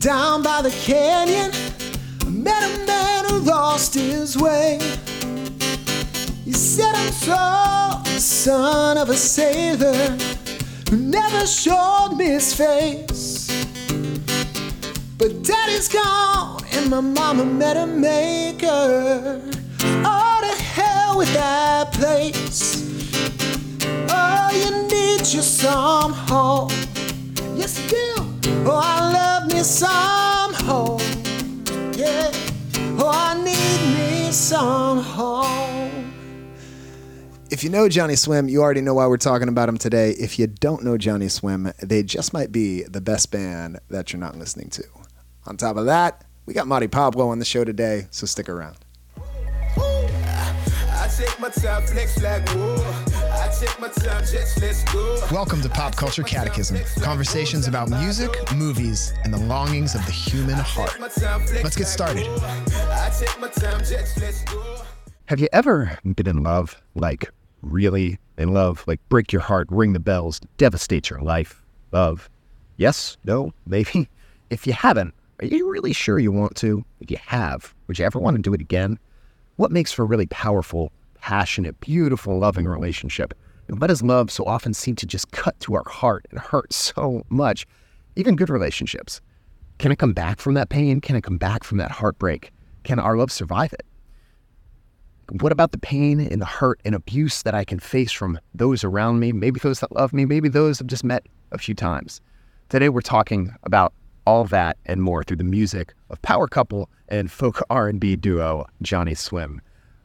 Down by the canyon, I met a man who lost his way. He said, I'm so the son of a sailor who never showed me his face. But daddy's gone, and my mama met a maker. Oh, to hell with that place. Oh, you need you some home. Yes, you do. Oh, I love me some home. Yeah. Oh, I need me some home. If you know Johnny Swim, you already know why we're talking about him today. If you don't know Johnny Swim, they just might be the best band that you're not listening to. On top of that, we got Mari Pablo on the show today, so stick around. Welcome to Pop Culture Catechism conversations about music, movies, and the longings of the human heart. Let's get started. Have you ever been in love? Like, really in love? Like, break your heart, ring the bells, devastate your life? Love? Yes? No? Maybe? If you haven't, are you really sure you want to? If you have, would you ever want to do it again? What makes for really powerful, passionate, beautiful, loving relationship? And does love so often seem to just cut to our heart and hurt so much? Even good relationships. Can it come back from that pain? Can it come back from that heartbreak? Can our love survive it? What about the pain and the hurt and abuse that I can face from those around me? Maybe those that love me, maybe those I've just met a few times. Today we're talking about all that and more through the music of power couple and folk R&B duo Johnny Swim.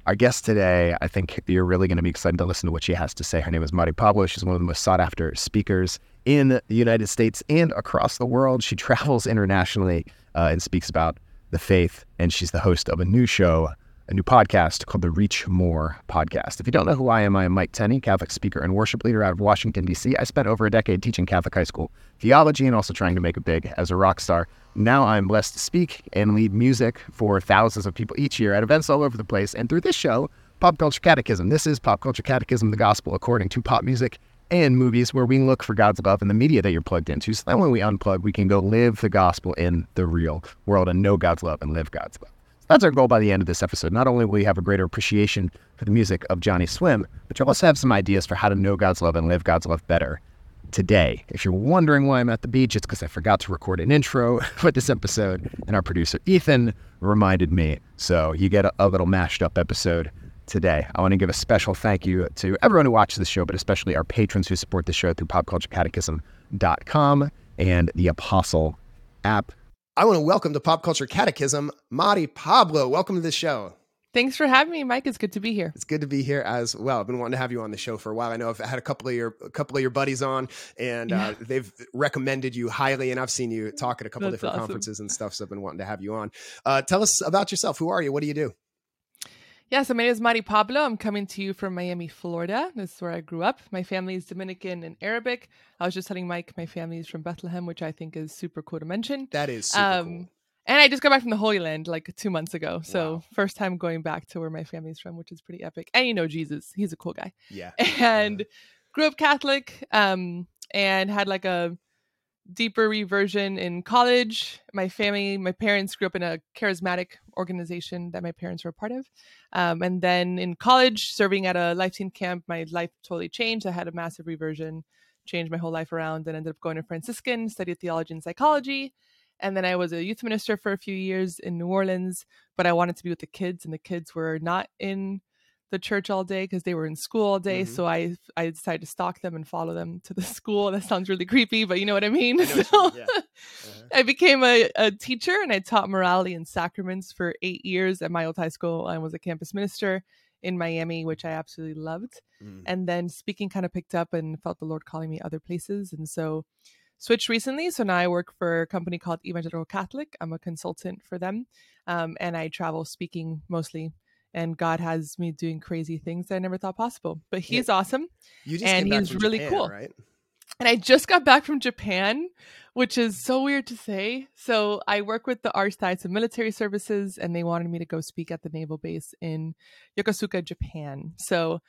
Our guest today, I think you're really going to be excited to listen to what she has to say. Her name is Mari Pablo. She's one of the most sought after speakers in the United States and across the world. She travels internationally uh, and speaks about the faith, and she's the host of a new show a new podcast called the Reach More podcast. If you don't know who I am, I am Mike Tenney, Catholic speaker and worship leader out of Washington, D.C. I spent over a decade teaching Catholic high school theology and also trying to make it big as a rock star. Now I'm blessed to speak and lead music for thousands of people each year at events all over the place. And through this show, Pop Culture Catechism, this is Pop Culture Catechism, the gospel according to pop music and movies where we look for God's love in the media that you're plugged into. So that when we unplug, we can go live the gospel in the real world and know God's love and live God's love. That's our goal by the end of this episode. Not only will you have a greater appreciation for the music of Johnny Swim, but you'll also have some ideas for how to know God's love and live God's love better today. If you're wondering why I'm at the beach, it's because I forgot to record an intro for this episode, and our producer Ethan reminded me. So you get a, a little mashed up episode today. I want to give a special thank you to everyone who watches the show, but especially our patrons who support the show through popculturecatechism.com and the Apostle app. I want to welcome to Pop Culture Catechism, Mari Pablo. Welcome to the show. Thanks for having me, Mike. It's good to be here. It's good to be here as well. I've been wanting to have you on the show for a while. I know I've had a couple of your a couple of your buddies on, and uh, they've recommended you highly. And I've seen you talk at a couple of different awesome. conferences and stuff. So I've been wanting to have you on. Uh, tell us about yourself. Who are you? What do you do? Yeah, so my name is Mari Pablo. I'm coming to you from Miami, Florida. This is where I grew up. My family is Dominican and Arabic. I was just telling Mike my family is from Bethlehem, which I think is super cool to mention. That is super um, cool. And I just got back from the Holy Land like two months ago. So wow. first time going back to where my family's from, which is pretty epic. And you know Jesus, he's a cool guy. Yeah. And yeah. grew up Catholic, um, and had like a deeper reversion in college. My family, my parents grew up in a charismatic organization that my parents were a part of. Um, and then in college, serving at a Life Teen camp, my life totally changed. I had a massive reversion, changed my whole life around, and ended up going to Franciscan, studied theology and psychology. And then I was a youth minister for a few years in New Orleans, but I wanted to be with the kids, and the kids were not in the church all day because they were in school all day. Mm-hmm. So I I decided to stalk them and follow them to the school. That sounds really creepy, but you know what I mean. I, so, yeah. uh-huh. I became a, a teacher and I taught morality and sacraments for eight years at my old high school. I was a campus minister in Miami, which I absolutely loved. Mm. And then speaking kind of picked up and felt the Lord calling me other places. And so switched recently. So now I work for a company called Evangelical Catholic. I'm a consultant for them. Um, and I travel speaking mostly and God has me doing crazy things that I never thought possible. But he's yeah. awesome, and he's really Japan, cool. Right? And I just got back from Japan, which is so weird to say. So I work with the Archdiocese of Military Services, and they wanted me to go speak at the naval base in Yokosuka, Japan. So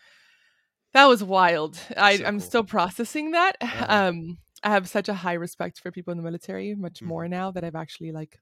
that was wild. I, am still processing that. Uh-huh. Um, I have such a high respect for people in the military, much Mhm. more now that I've actually like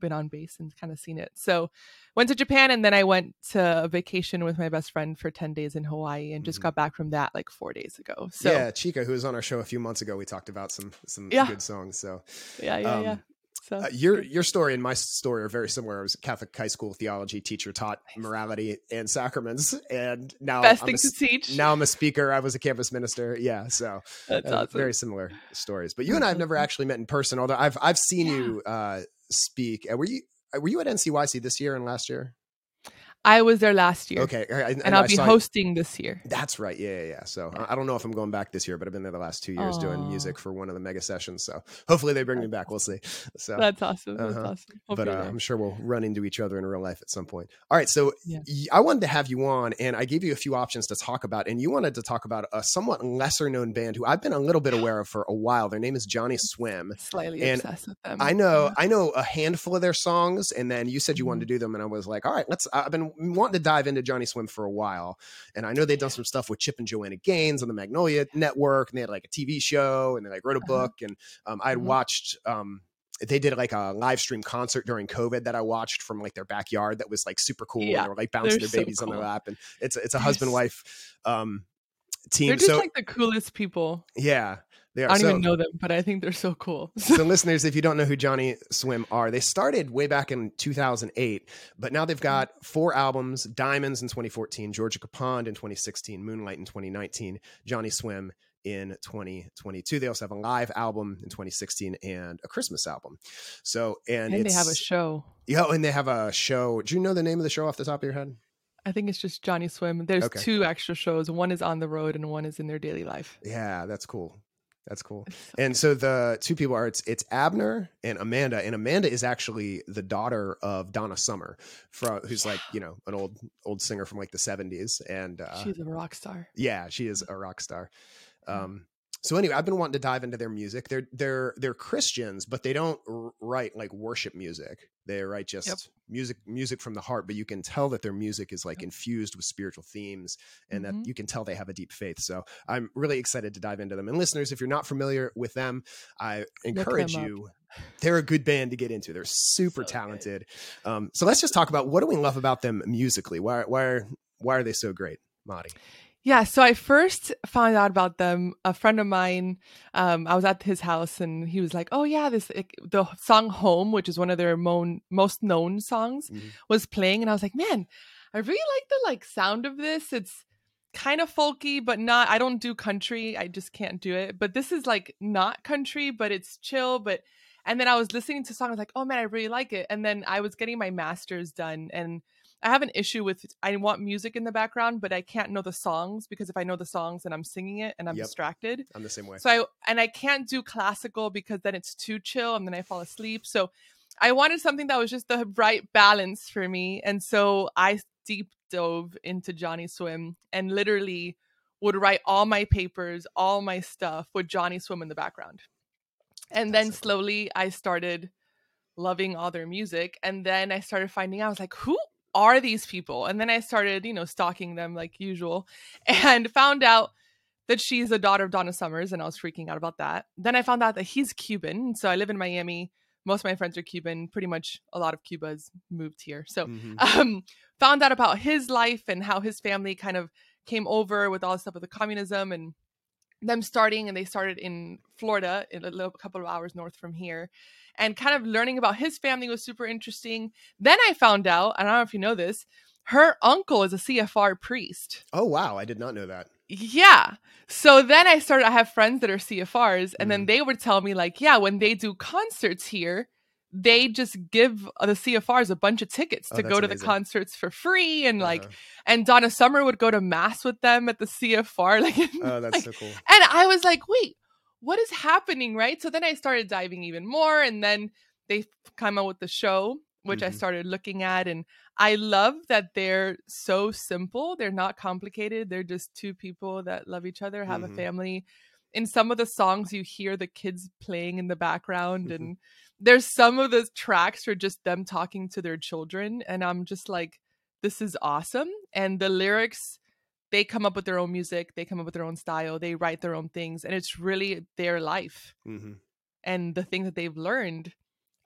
been on base and kind of seen it. So went to Japan and then I went to a vacation with my best friend for 10 days in Hawaii and just Mhm. got back from that like four days ago. So yeah, Chica, who was on our show a few months ago, we talked about some some Yeah. good songs. So yeah, yeah, yeah. Um, So uh, your your story and my story are very similar. I was a Catholic high school theology teacher, taught morality and sacraments, and now best I'm thing a to teach. now I'm a speaker. I was a campus minister. Yeah, so That's uh, awesome. very similar stories. But you and I have never actually met in person. Although I've I've seen Yeah. you uh, speak. Uh, Were you uh, were you at NCYC this year and last year? I was there last year. Okay, I- I- And I'll I be saw- hosting this year. That's right. Yeah, yeah, yeah. So I- I don't know if I'm going back this year, but I've been there the last two years doing music for one of the mega sessions. So hopefully they bring me back. We'll see. So That's awesome. That's Uh-huh. awesome. Hope but uh. I'm sure we'll run into each other in real life at some point. All right, so Yeah. y- I wanted to have you on, and I gave you a few options to talk about, and you wanted to talk about a somewhat lesser known band who I've been a little bit aware of for a while. Their name is Johnny Swim. Slightly and obsessed with them. I know, Yeah. I know a handful of their songs, and then you said you wanted to do them, and I was like, all right, let's. I've been wanting to dive into Johnny Swim for a while, and I know they've done some stuff with Chip and Joanna Gaines on the Magnolia Network, and they had like a TV show, and they like wrote a Uh-huh. book, and um, I had Mhm. watched. Um, they did like a live stream concert during COVID that I watched from like their backyard. That was like super cool. Yeah, and they were like bouncing their so babies on their lap, and it's it's a husband wife um, team. They're just so like the coolest people. yeah, they are. I don't so, even know them, but I think they're so cool. so listeners if you don't know who johnny swim are they started way back in 2008 but now they've mm-hmm. got four albums diamonds in 2014 Georgica Pond in 2016 moonlight in 2019 johnny swim in 2022 they also have a live album in 2016 and a christmas album so and, and they have a show. yeah and they have a show do you know the name of the show off the top of your head I think it's just Johnny Swim. There's Okay. two extra shows. One is on the road and one is in their daily life. yeah that's cool that's cool And so the two people are it's it's Abner and Amanda, and Amanda is actually the daughter of Donna Summer, from who's like you know an old old singer from like the seventies, and uh, She's a rock star. yeah, she is a rock star. Um, so anyway, I've been wanting to dive into their music. They're they're they're Christians, but they don't write like worship music. They write just music music from the heart. But you can tell that their music is like Yep. infused with spiritual themes, and Mhm. that you can tell they have a deep faith. So I'm really excited to dive into them. And listeners, if you're not familiar with them, I encourage you. They're a good band to get into. They're super So talented. Um, so let's just talk about what do we love about them musically. Why why are why are they so great, Mari? Yeah, so I first found out about them. A friend of mine, um, I was at his house, and he was like, "Oh yeah, this like, the song Home, which is one of their mo- most known songs, Mhm. was playing." And I was like, "Man, I really like the like sound of this. It's kind of folky, but not. I don't do country. I just can't do it. But this is like not country, but it's chill. But and then I was listening to the song. I was like, "Oh man, I really like it." And then I was getting my master's done, and I have an issue with I want music in the background, but I can't know the songs because if I know the songs and I'm singing it and I'm Yep. distracted. I'm the same way. So I and I can't do classical because then it's too chill and then I fall asleep. So I wanted something that was just the right balance for me. And so I deep dove into Johnny Swim and literally would write all my papers, all my stuff with Johnny Swim in the background. And That's then slowly I started loving all their music. And then I started finding out, I was like, who are these people? And then I started, you know, stalking them like usual and found out that she's a daughter of Donna Summers. And I was freaking out about that. Then I found out that he's Cuban. So I live in Miami. Most of my friends are Cuban. Pretty much a lot of Cuba's moved here. So Mhm. um, found out about his life and how his family kind of came over with all the stuff with the communism and them starting and they started in Florida, a little couple of hours north from here, and kind of learning about his family was super interesting. Then I found out, and I don't know if you know this, her uncle is a CFR priest. Oh wow, I did not know that. Yeah. So then I started, I have friends that are CFRs, and then Mhm. they would tell me, like, yeah, when they do concerts here, they just give the CFRs a bunch of tickets Oh, to that's go to the concerts for free. And like, Uh-huh. and Donna Summer would go to mass with them at the CFR. Like, oh, that's like, so cool. and I was like, wait, what is happening? Right. So then I started diving even more. And then they come out with the show, which I Mhm. started looking at. And I love that they're so simple. They're not complicated. They're just two people that love each other, have Mhm. a family. In some of the songs, you hear the kids playing in the background. Mhm. And there's some of the tracks are just them talking to their children. And I'm just like, this is awesome. And the lyrics, they come up with their own music, they come up with their own style, they write their own things, and it's really their life. Hmm and the things that they've learned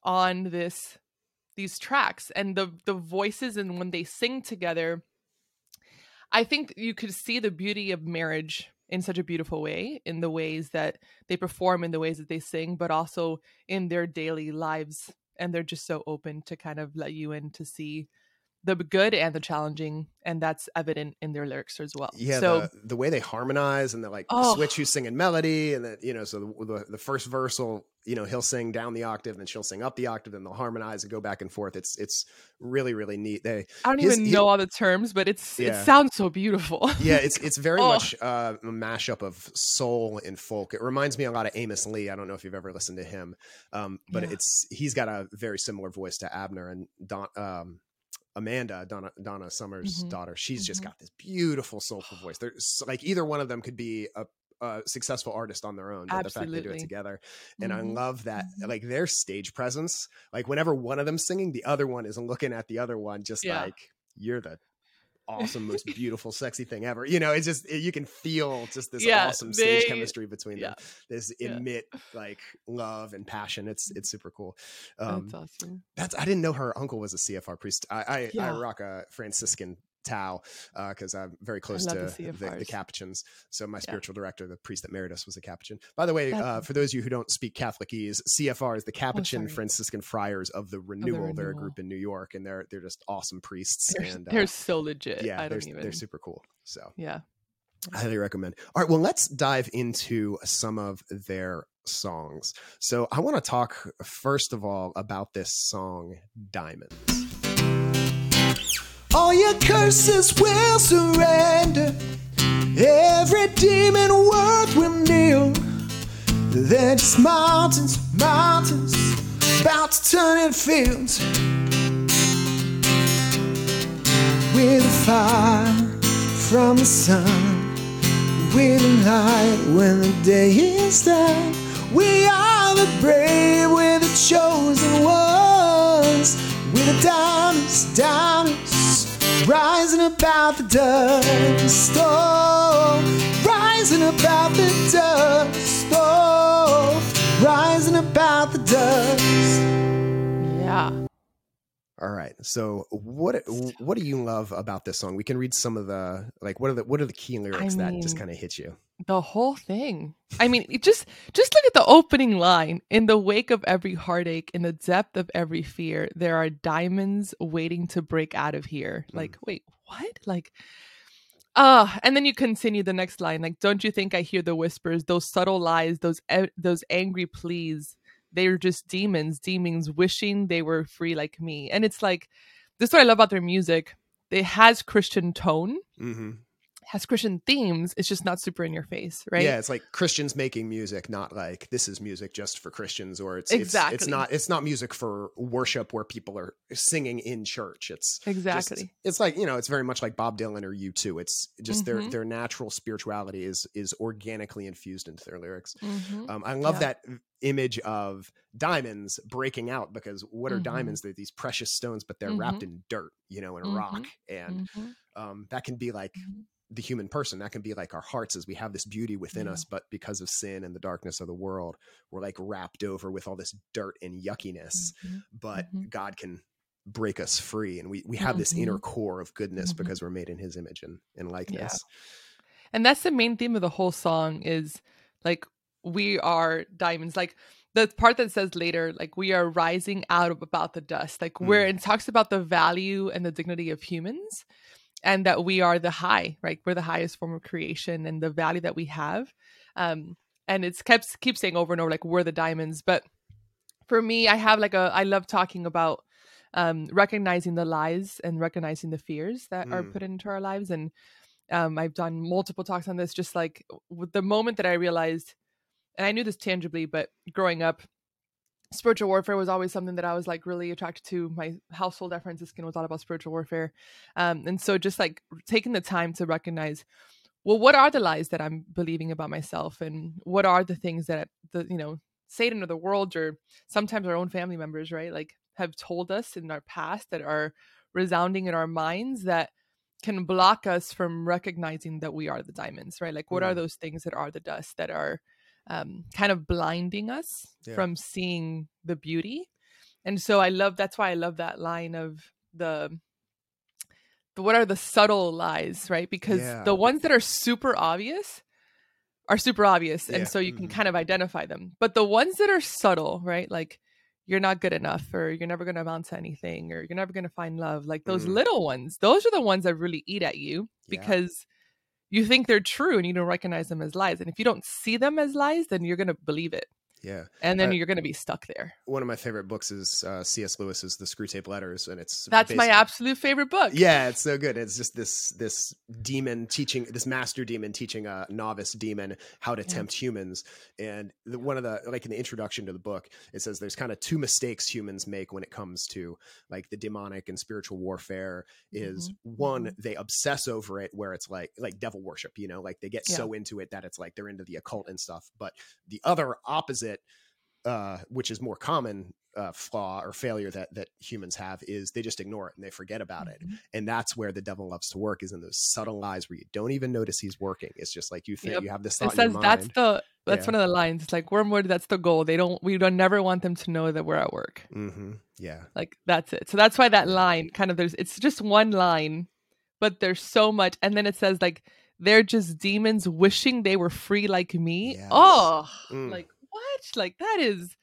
on this these tracks and the the voices and when they sing together i think you could see the beauty of marriage in such a beautiful way in the ways that they perform in the ways that they sing but also in their daily lives and they're just so open to kind of let you in to see the good and the challenging and that's evident in their lyrics as well Yeah, so the, the way they harmonize and the like Oh. switch who's singing melody and that you know so the, the the first verse will you know he'll sing down the octave and then she'll sing up the octave and they'll harmonize and go back and forth. It's it's really really neat. They i don't his- even he- know all the terms but it's Yeah. it sounds so beautiful yeah, it's it's very Oh. much uh, a mashup of soul and folk. It reminds me a lot of Amos Lee. I don't know if you've ever listened to him, um, but Yeah. it's he's got a very similar voice to Abner and Don. Um, Amanda Donna Donna Summers' Mhm. daughter. She's just Mhm. got this beautiful soulful voice. There's like either one of them could be a, successful artist on their own, but the fact they do it together, and I Mhm. love that Mhm. like their stage presence. Like whenever one of them's singing, the other one is looking at the other one, just Yeah. like you're the awesome, most beautiful, sexy thing ever. You know, it's just you can feel just this Yeah, awesome stage chemistry between them. yeah. This Yeah. emit like love and passion. It's it's super cool. Um, that's awesome that's I didn't know her uncle was a CFR priest. I I, I rock a Franciscan tau because I'm very close to the the, the, Capuchins. So my spiritual director, the priest that married us, was a Capuchin. By the way, uh, for those of you who don't speak Catholicese, CFR is the Capuchin Oh. Franciscan Friars of the Renewal. They're a group in New York, and they're they're just awesome priests. they're, and they're uh, so legit yeah, i they're even they're super cool. So yeah I highly recommend. All right, well, let's dive into some of their songs. So I want to talk first of all about this song, Diamonds. All your curses will surrender. Every demon worth will kneel. They're just mountains, mountains, about to turn in fields. With fire from the sun, with light when the day is done. We are the brave, we're the chosen ones. We're the diamonds, diamonds, rising about the dust. Oh, rising about the dust. Oh, rising about the dust. yeah All right. So what what do you love about this song? We can read some of the like what are the what are the key lyrics that just kind of hit you? The whole thing. I mean just just look at the opening line. In the wake of every heartache in the depth of every fear there are diamonds waiting to break out of here. Mm. like wait what? Like uh and then you continue the next line like don't you think i hear the whispers those subtle lies those e- those angry pleas? They're just demons demons wishing they were free like me. And it's like this is what i love about their music. It has christian tone. Mm-hmm. Has christian themes it's just not super in your face right Yeah, it's like Christians making music, not like this is music just for Christians, or it's it's, it's not it's not music for worship where people are singing in church. It's just- exactly it's like you know, it's very much like Bob Dylan or U two. It's just their Mhm. their natural spirituality is is organically infused into their lyrics. Mhm. Um, I love Yeah. that image of diamonds breaking out because what are Mhm. diamonds? They're these precious stones, but they're wrapped in dirt, you know, and Mhm. rock, and Mhm. um, that can be like. The human person. That can be like our hearts as we have this beauty within Yeah. us, but because of sin and the darkness of the world, we're like wrapped over with all this dirt and yuckiness. Mhm. But Mhm. God can break us free, and we we have this inner core of goodness Mhm. because we're made in His image and, and likeness. and that's the main theme of the whole song is like we are diamonds like the part that says later like we are rising out of about the dust like where Mm. it talks about the value and the dignity of humans and that we are the high right we're the highest form of creation and the value that we have um and it's kept keep saying over and over like we're the diamonds but for me i have like a i love talking about um recognizing the lies and recognizing the fears that are Mm. put into our lives and um, I've done multiple talks on this. Just like with the moment that I realized, and I knew this tangibly, but growing up, spiritual warfare was always something that I was like really attracted to. My household at Franciscan was all about spiritual warfare, um, and so just like taking the time to recognize, well, what are the lies that I'm believing about myself, and what are the things that the you know Satan or the world or sometimes our own family members, right, like have told us in our past that are resounding in our minds that can block us from recognizing that we are the diamonds, right? Like, what are Mm. those things that are the dust that are um, kind of blinding us Yeah. from seeing the beauty? And so I love that's why I love that line of the, the what are the subtle lies, right? Because Yeah. the ones that are super obvious are super obvious, Yeah. and so you can Mhm. kind of identify them. But the ones that are subtle, right? Like you're not good enough or you're never going to amount to anything or you're never going to find love like those Mm. little ones those are the ones that really eat at you because you think they're true and you don't recognize them as lies and if you don't see them as lies then you're going to believe it Yeah. and then Uh, you're going to be stuck there One of my favorite books is uh, C.S. Lewis's The Screwtape Letters, and it's that's my absolute favorite book Yeah, it's so good. It's just this this demon teaching this master demon teaching a novice demon how to Yeah. tempt humans. And the, one of the like in the introduction to the book, it says there's kind of two mistakes humans make when it comes to like the demonic and spiritual warfare. Is Mhm, one mhm. they obsess over it, where it's like like devil worship, you know, like they get Yeah. so into it that it's like they're into the occult and stuff. But the other opposite uh, which is more common uh, flaw or failure that that humans have is they just ignore it and they forget about it. Mhm. and that's where the devil loves to work is in those subtle lies where you don't even notice he's working. It's just like you think Yep. you have this it thought in says that's the that's Yeah. one of the lines. It's like wormwood that's the goal. They don't we don't never want them to know that we're at work. Hmm yeah. Like that's it. So that's why that line kind of there's it's just one line but there's so much. And then it says like they're just demons wishing they were free like me. Yes. oh Mm. like what like that is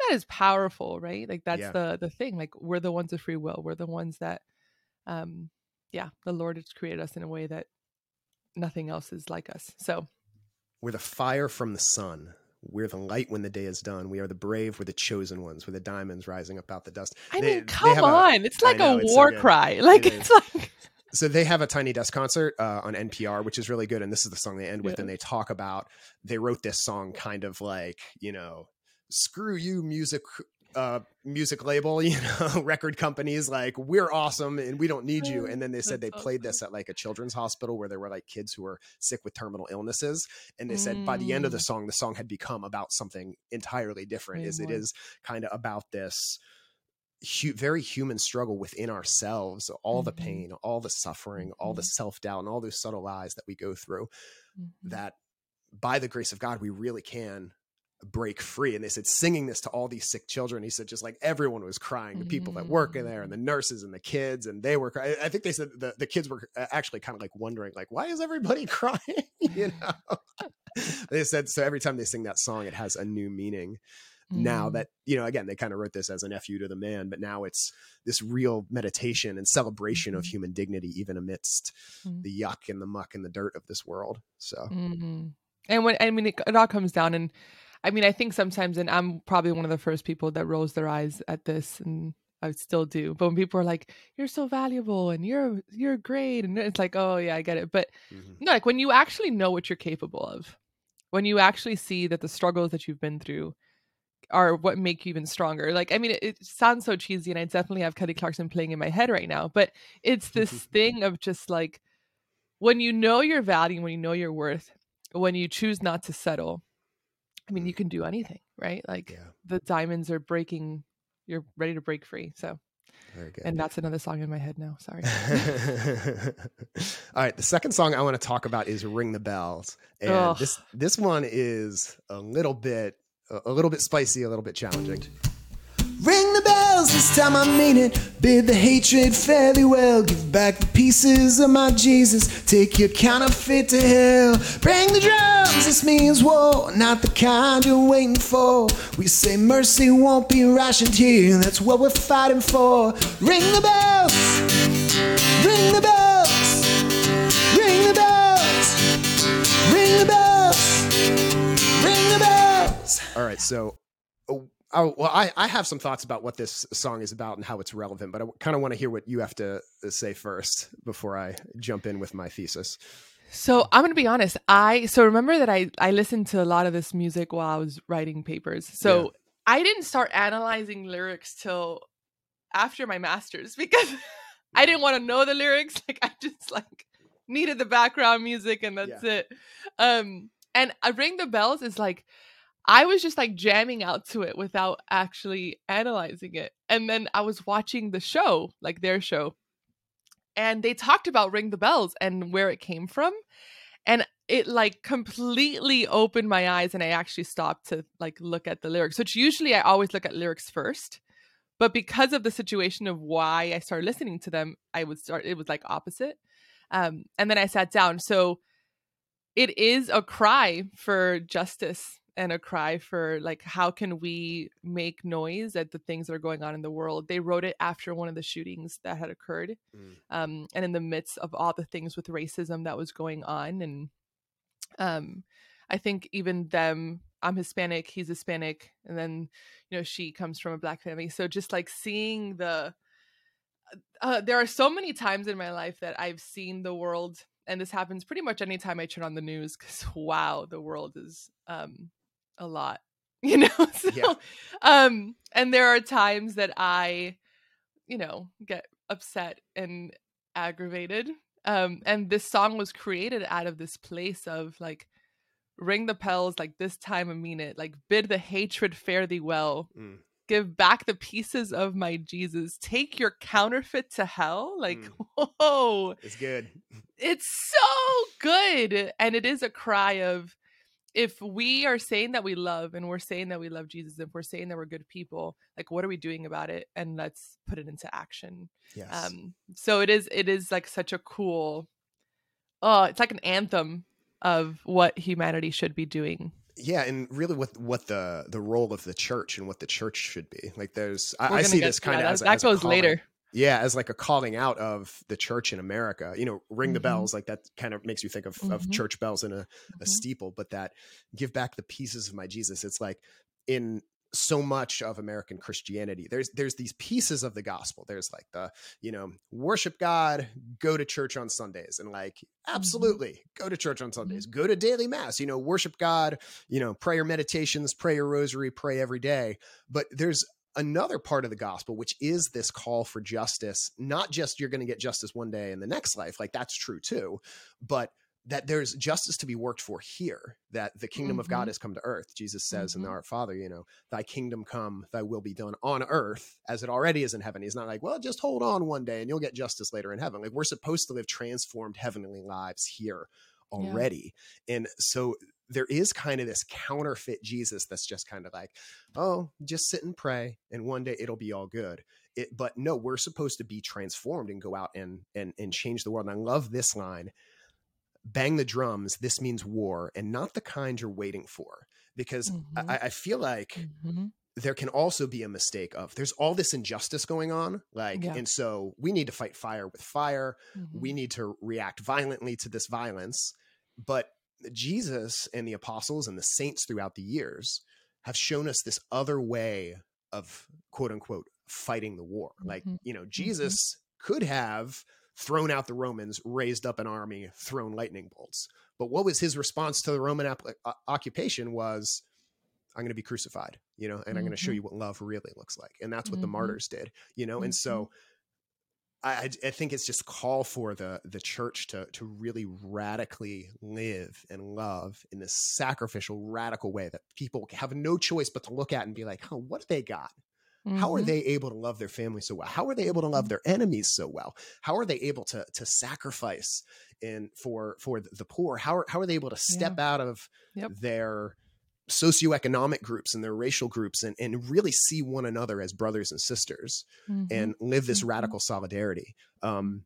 that is powerful right? Like that's Yeah. the the thing like we're the ones of free will. We're the ones that um yeah the lord has created us in a way that nothing else is like us. So we're the fire from the sun. We're the light when the day is done. We are the brave we're the chosen ones we're the diamonds rising up out the dust. I They- mean come have a- on it's like know, a war cry. Like It it's is. like so they have a tiny desk concert uh, on npr which is really good and this is the song they end with Yeah. and they talk about they wrote this song kind of like you know screw you music uh music label you know record companies like we're awesome and we don't need you and then they said they played this at like a children's hospital where there were like kids who were sick with terminal illnesses and they said by the end of the Mm. song the song had become about something entirely different is it is kind of about this hu- very human struggle within ourselves all the Mhm. pain all the suffering all the Mhm. self-doubt and all those subtle lies that we go through Mhm. that by the grace of god we really can break free and they said singing this to all these sick children he said just like everyone was crying the people that work in there and the nurses and the kids and they were cry- i think they said the, the kids were uh, actually kind of like wondering like why is everybody crying you know they said so every time they sing that song it has a new meaning now Mm. that you know again they kind of wrote this as an fu to the man but now it's this real meditation and celebration of Mhm. human dignity even amidst Mm. the yuck and the muck and the dirt of this world so. And when I mean, it, it all comes down, and I mean, I think sometimes, and I'm probably one of the first people that rolls their eyes at this, and I still do. But when people are like, "You're so valuable," and "You're you're great," and it's like, "Oh yeah, I get it." But mhm. no, like when you actually know what you're capable of, when you actually see that the struggles that you've been through are what make you even stronger. Like, I mean, it, it sounds so cheesy, and I definitely have Kelly Clarkson playing in my head right now. But it's this thing of just like when you know your value, when you know your worth, when you choose not to settle. I mean, you can do mm-hmm. anything, right? Like yeah the diamonds are breaking. You're ready to break free. So, and that's another song in my head now. Sorry. all right the second song i want to talk about is ring the bells and Ugh. this this one is a little bit a little bit spicy a little bit challenging Ring the bells, this time I mean it. Bid the hatred fairly well. Give back the pieces of my Jesus. Take your counterfeit to hell. Bring the drums, this means war, not the kind you're waiting for. We say mercy won't be rationed here, that's what we're fighting for. Ring the bells, ring the bells, ring the bells, ring the bells. All right, so oh, oh, well, I, I have some thoughts about what this song is about and how it's relevant, but I kind of want to hear what you have to uh, say first before I jump in with my thesis. So I'm gonna be honest. I so remember that I I listened to a lot of this music while I was writing papers. So Yeah. I didn't start analyzing lyrics till after my masters because I didn't want to know the lyrics. Like I just like needed the background music and that's it. Um and I ring the bells is like I was just like jamming out to it without actually analyzing it. And then I was watching the show, like their show. and they talked about ring the bells and where it came from and it like completely opened my eyes and i actually stopped to like look at the lyrics which usually i always look at lyrics first but because of the situation of why i started listening to them i would start it was like opposite um and then i sat down so it is a cry for justice and a cry for like how can we make noise at the things that are going on in the world they wrote it after one of the shootings that had occurred Mm. um, and in the midst of all the things with racism that was going on and um, i think even them i'm hispanic he's hispanic and then you know she comes from a black family so just like seeing the uh, there are so many times in my life that i've seen the world and this happens pretty much anytime i turn on the news because wow the world is um a lot you know so, Yeah. um and there are times that i you know get upset and aggravated um and this song was created out of this place of like ring the bells like this time I mean it like bid the hatred fare thee well Mm. give back the pieces of my jesus take your counterfeit to hell like Mm. whoa It's good. it's so good and it is a cry of if we are saying that we love and we're saying that we love jesus if we're saying that we're good people like what are we doing about it and let's put it into action Yes. um so it is it is like such a cool oh it's like an anthem of what humanity should be doing yeah, and really, what what the the role of the church and what the church should be. Like, there's I, I see this kind of that. as that as goes later Yeah, as like a calling out of the church in America. You know, ring the Mhm. bells. Like that kind of makes you think of of Mhm. church bells in a, a Mhm. steeple. But that give back the pieces of my Jesus. It's like in so much of American Christianity, there's there's these pieces of the gospel. There's like the you know worship God, go to church on Sundays, and like absolutely go to church on Sundays, go to daily mass. You know, worship God. You know, prayer meditations, pray your rosary, pray every day. But there's another part of the gospel, which is this call for justice, not just you're going to get justice one day in the next life, like that's true too, but that there's justice to be worked for here, that the kingdom of God Mhm. has come to earth. Jesus says in the Mhm. Our Father, you know, thy kingdom come, thy will be done on earth as it already is in heaven. He's not like, well, just hold on one day and you'll get justice later in heaven. Like we're supposed to live transformed heavenly lives here Yeah. already. And so there is kind of this counterfeit Jesus that's just kind of like, oh, just sit and pray, and one day it'll be all good. It, but no, we're supposed to be transformed and go out and and and change the world. And I love this line: "Bang the drums. This means war, and not the kind you're waiting for." Because Mhm. I, I feel like Mhm. There can also be a mistake of there's all this injustice going on, like, Yeah. and so we need to fight fire with fire Mhm. we need to react violently to this violence. But Jesus and the apostles and the saints throughout the years have shown us this other way of quote unquote fighting the war. Like, Mhm. you know, Jesus could have thrown out the Romans, raised up an army, thrown lightning bolts. But what was his response to the Roman ap- uh, occupation was, I'm going to be crucified, you know, and I'm going to show you what love really looks like. And that's what the Mhm. martyrs did, you know? And so I, I- think it's just call for the the church to to really radically live and love in this sacrificial, radical way that people have no choice but to look at and be like, "Oh, what do they got? How are Mhm. they able to love their family so well? How are they able to love their enemies so well? How are they able to to sacrifice in for for the poor? How are how are they able to step out of Yep. their socioeconomic groups and their racial groups and, and really see one another as brothers and sisters Mhm. and live this Mhm. radical solidarity. Um,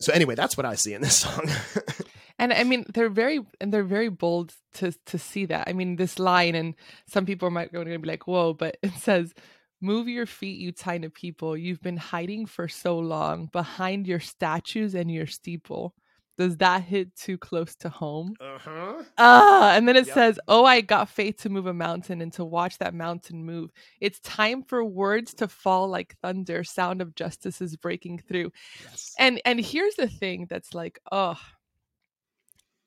so anyway, that's what I see in this song. and i mean they're very and they're very bold to to see that i mean this line and some people might go to be like whoa but it says move your feet you tiny people you've been hiding for so long behind your statues and your steeple does that hit too close to home uh-huh. ah and then it Yep. says oh i got faith to move a mountain and to watch that mountain move it's time for words to fall like thunder sound of justice is breaking through Yes. and and here's the thing that's like oh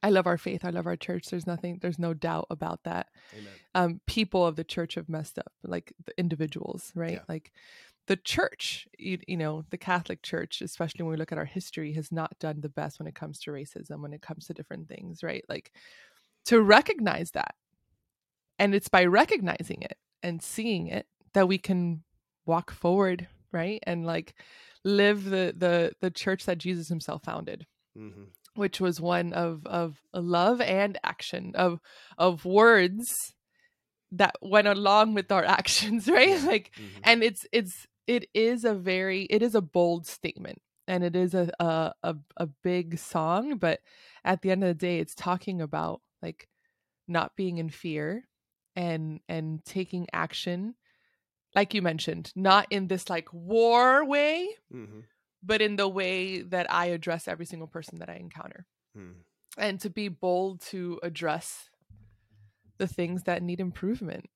i love our faith i love our church there's nothing there's no doubt about that Amen. um people of the church have messed up like the individuals right Yeah. like the church you, you know the catholic church especially when we look at our history has not done the best when it comes to racism when it comes to different things right like to recognize that and it's by recognizing it and seeing it that we can walk forward right? And like live the the the church that Jesus himself founded. hmm which was one of of love and action of of words that went along with our actions right like hmm and it's it's it is a very it is a bold statement and it is a a a, a big song but at the end of the day it's talking about like not being in fear and and taking action like you mentioned not in this like war way hmm but in the way that I address every single person that I encounter. hmm And to be bold to address the things that need improvement,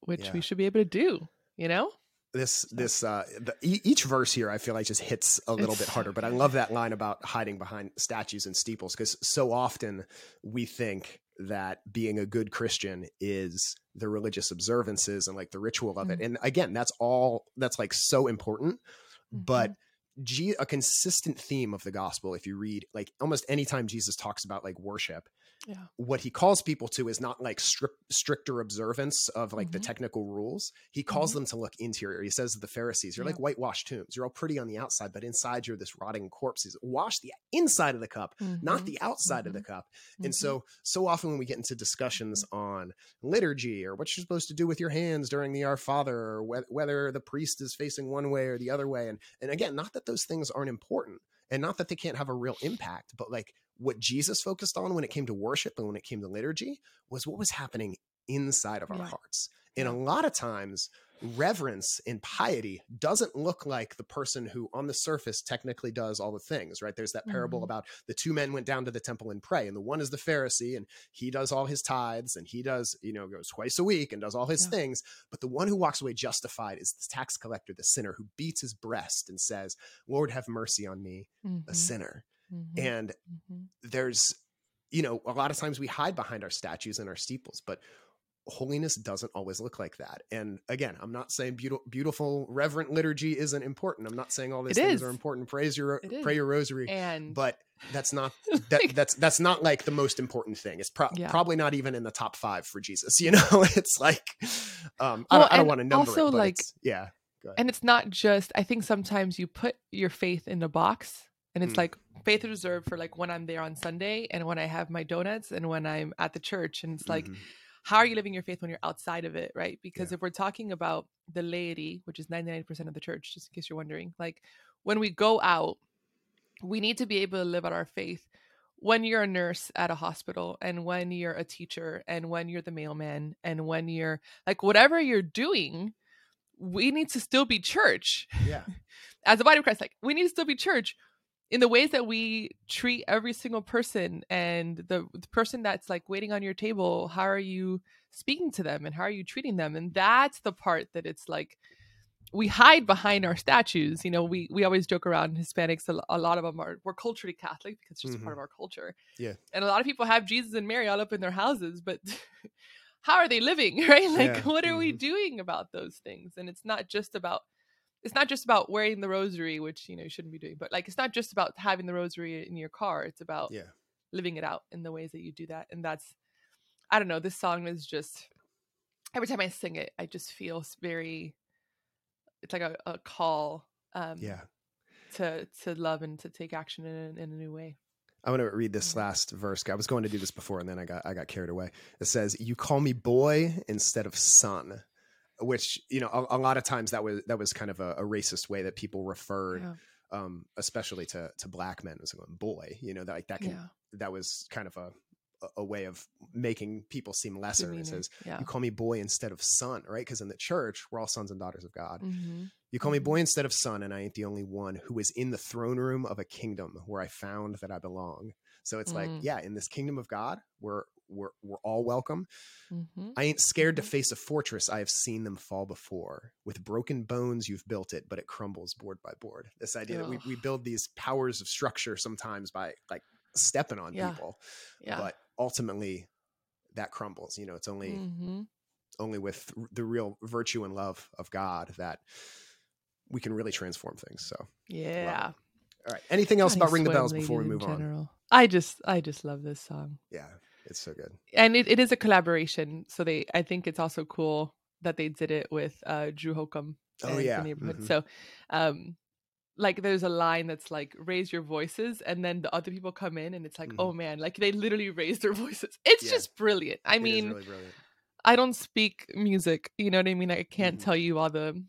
which Yeah. we should be able to do, you know? This this uh the, each verse here i feel like just hits a little It's bit harder but i love that line about hiding behind statues and steeples because so often we think that being a good christian is the religious observances and like the ritual of it Mm. and again that's all that's like so important but Mm-hmm. G- a consistent theme of the gospel if you read like almost anytime jesus talks about like worship Yeah. what he calls people to is not like strict, stricter observance of like the Mhm. technical rules. He calls Mhm. them to look interior. He says to the Pharisees, "You're Yeah. like whitewashed tombs. You're all pretty on the outside, but inside you're this rotting corpse. He's wash the inside of the cup, not Mhm. the outside of the Mhm. cup." And Mhm. so, so often when we get into discussions on liturgy or what you're supposed to do with your hands during the Our Father, or whe- whether the priest is facing one way or the other way, and and again, not that those things aren't important, and not that they can't have a real impact, but like what Jesus focused on when it came to worship and when it came to liturgy was what was happening inside of our Yeah. hearts. And a lot of times, reverence and piety doesn't look like the person who on the surface technically does all the things right there's that parable Mhm. about the two men went down to the temple and pray and the one is the pharisee and he does all his tithes and he does you know goes twice a week and does all his Yeah. things but the one who walks away justified is the tax collector the sinner who beats his breast and says lord have mercy on me a Mhm. sinner Mhm. and Mhm. there's you know a lot of times we hide behind our statues and our steeples but holiness doesn't always look like that and again i'm not saying beautiful beautiful reverent liturgy isn't important i'm not saying all these It things is. are important praise your It is. pray your rosary and but that's not that that's that's not like the most important thing it's pro- Yeah. probably not even in the top five for jesus you know it's like um i don't, I don't want to number also, it but like- yeah and it's not just i think sometimes you put your faith in a box and it's Mm. like faith is reserved for like when i'm there on sunday and when i have my donuts and when i'm at the church and it's like Mhm. how are you living your faith when you're outside of it right because Yeah. if we're talking about the laity which is 99% of the church just in case you're wondering like when we go out we need to be able to live out our faith when you're a nurse at a hospital and when you're a teacher and when you're the mailman and when you're like whatever you're doing we need to still be church yeah as a body of Christ, like we need to still be church in the ways that we treat every single person and the, the person that's like waiting on your table. How are you speaking to them and how are you treating them? And that's the part that it's like we hide behind our statues. You know, we we always joke around Hispanics. A, a lot of them are we're culturally Catholic because it's just a part of our culture. Yeah. and a lot of people have Jesus and Mary all up in their houses, but. How are they living, right? Like, Yeah, what are we mhm. doing about those things? And it's not just about it's not just about wearing the rosary, which you know you shouldn't be doing, but like it's not just about having the rosary in your car. It's about yeah living it out in the ways that you do that. And that's I don't know, this song is just every time I sing it, I just feel very it's like a, a call um yeah to to love and to take action in a, in a new way. I want to read this last verse. I was going to do this before, and then I got I got carried away. It says, "You call me boy instead of son," which you know a, a lot of times that was that was kind of a, a racist way that people referred, Yeah. um, especially to to black men as going boy. You know that like that can Yeah. that was kind of a a- way of making people seem lesser. It says, Yeah. "You call me boy instead of son," right? Because in the church, we're all sons and daughters of God. hmm You call me boy instead of son, and I ain't the only one who is in the throne room of a kingdom where I found that I belong. So it's like, Mm. yeah, in this kingdom of God, we're we're we're all welcome. hmm I ain't scared to Mhm. face a fortress. I have seen them fall before. With broken bones, you've built it, but it crumbles board by board. This idea that we, we build these powers of structure sometimes by like stepping on Yeah. people, Yeah. but ultimately that crumbles. You know, it's only hmm only with the real virtue and love of God that we can really transform things. So, Yeah. all right. Anything else about Ring the Bells before we move on? I just I just love this song. Yeah, it's so good. and it, it is a collaboration so they i think it's also cool that they did it with uh drew holcomb Oh, yeah. Mhm. So, um, like there's a line that's like raise your voices, and then the other people come in, and it's like, Mhm. oh man, like they literally raise their voices. It's Yeah. just brilliant. I It mean, really brilliant. I don't speak music. You know what I mean? I can't Mhm. tell you all the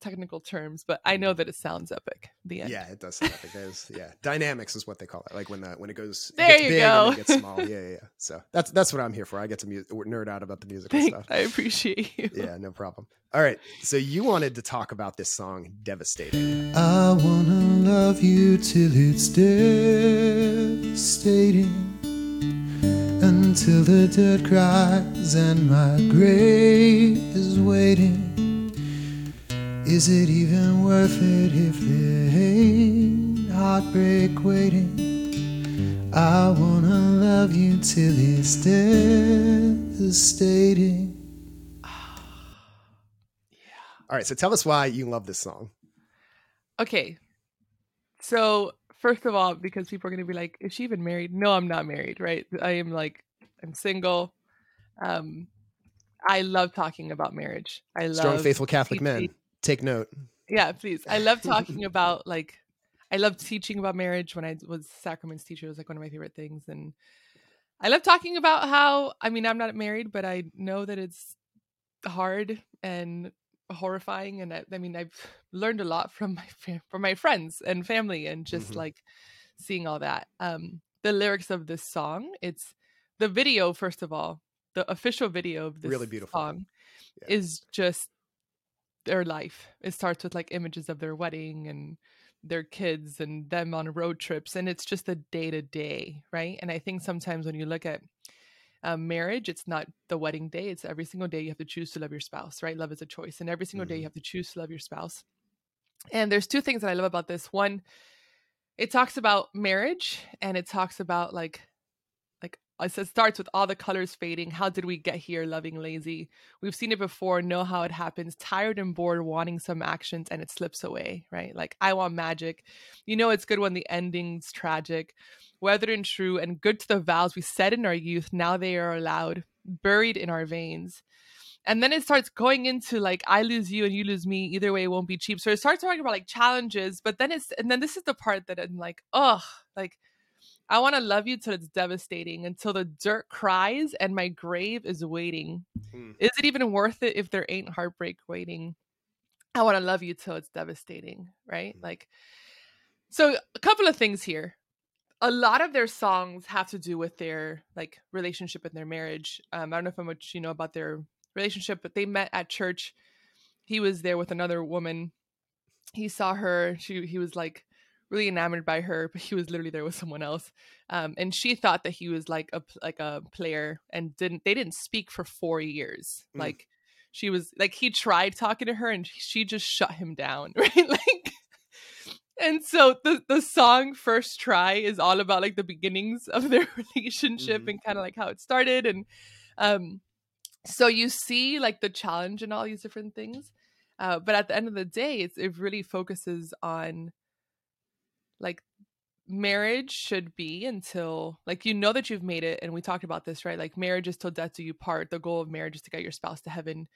technical terms, but I know mm-hmm. that it sounds epic. The end. Yeah, it does sound epic. There's, yeah, dynamics is what they call it. Like when the when it goes, it There gets you big and go. then it gets small. Yeah, yeah, yeah. So that's that's what I'm here for. I get to mu- nerd out about the musical Thanks. stuff. I appreciate you. Yeah, no problem. All right, so you wanted to talk about this song, "Devastating." I wanna love you till it's devastating. Until the dirt cries and my grave is waiting. Is it even worth it if there ain't heartbreak waiting? I wanna love you till it's devastating. Yeah. All right, so tell us why you love this song. Okay. So, first of all, because people are going to be like, is she even married? No, I'm not married, right? I am like, I'm single. Um, I love talking about marriage. I love Strong, faithful Catholic men. Take note. Yeah, please. I love talking about like, I love teaching about marriage. When I was sacraments teacher, it was like one of my favorite things, and I love talking about how. I mean, I'm not married, but I know that it's hard and horrifying, and I, I mean, I've learned a lot from my from my friends and family, and just Mhm. like seeing all that. Um, the lyrics of this song, it's the video. First of all, the official video of this Really beautiful. song Yeah. is just their life. It starts with like images of their wedding and their kids and them on road trips, and it's just the day to day, right? And I think sometimes when you look at um, marriage, it's not the wedding day; it's every single day you have to choose to love your spouse, right? Love is a choice, and every single day Mhm. you have to choose to love your spouse. And there's two things that I love about this. One, it talks about marriage, and it talks about like it starts with all the colors fading. How did we get here? Loving lazy. We've seen it before, know how it happens. Tired and bored, wanting some actions, and it slips away, right? Like, I want magic. You know, it's good when the ending's tragic. Weathered and true, and good to the vows we said in our youth. Now they are allowed, buried in our veins. And then it starts going into like, I lose you and you lose me. Either way, won't be cheap. So it starts talking about like challenges, but then it's, and then this is the part that I'm like, oh, like, I want to love you till it's devastating, until the dirt cries and my grave is waiting. Mm. Is it even worth it if there ain't heartbreak waiting? I want to love you till it's devastating, right? Mm. Like, so a couple of things here. A lot of their songs have to do with their like relationship and their marriage. Um, I don't know how much you know about their relationship, but they met at church. He was there with another woman. He saw her. She he was like really enamored by her, but he was literally there with someone else. Um, and she thought that he was like a like a player, and didn't they didn't speak for four years. Mm. Like she was like he tried talking to her, and she just shut him down, right? Like, and so the the song first try is all about like the beginnings of their relationship Mhm. and kind of like how it started, and um, so you see like the challenge and all these different things. Uh, but at the end of the day, it's, it really focuses on like marriage should be until like you know that you've made it and we talked about this right? Like marriage is till death do you part. The goal of marriage is to get your spouse to heaven.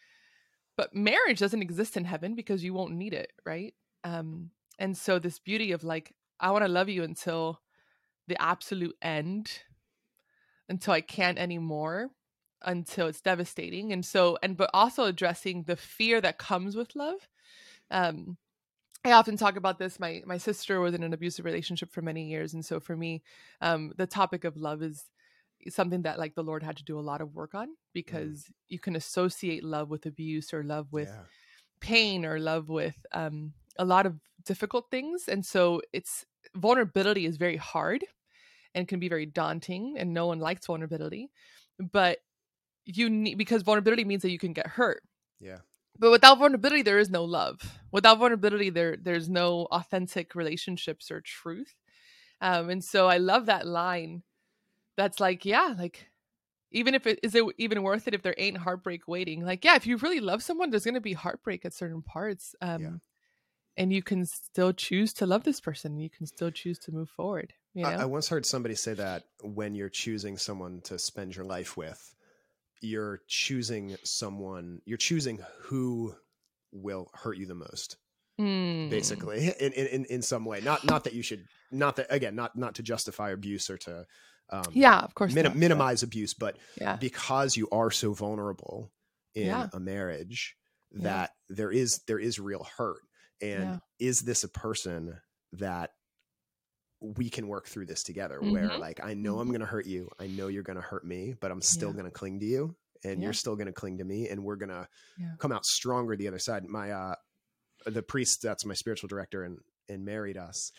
But marriage doesn't exist in heaven because you won't need it right? Um and so this beauty of like i want to love you until the absolute end until i can't anymore until it's devastating. And so and but also addressing the fear that comes with love. Um I often talk about this. My my sister was in an abusive relationship for many years, and so for me, um, the topic of love is something that like the Lord had to do a lot of work on because you can associate love with abuse or love with yeah. pain or love with um, a lot of difficult things, and so it's vulnerability is very hard and can be very daunting, and no one likes vulnerability, but you need because vulnerability means that you can get hurt Yeah. But without vulnerability there is no love. Without vulnerability there there's no authentic relationships or truth. Um and so i love that line that's like yeah like even if it is it even worth it if there ain't heartbreak waiting? Like yeah if you really love someone there's going to be heartbreak at certain parts um Yeah. and you can still choose to love this person you can still choose to move forward you know I, I once heard somebody say that when you're choosing someone to spend your life with, you're choosing someone, you're choosing who will hurt you the most Mm. basically in, in in some way not not that you should not that again not not to justify abuse or to um Yeah, of course. min- but- minimize abuse but Yeah. because you are so vulnerable in Yeah. a marriage Yeah. that there is there is real hurt and Yeah. is this a person that we can work through this together where Mhm. like i know i'm Mhm. going to hurt you i know you're going to hurt me but i'm still Yeah. going to cling to you and Yeah. you're still going to cling to me and we're going to Yeah. come out stronger the other side my uh the priest that's my spiritual director and and married us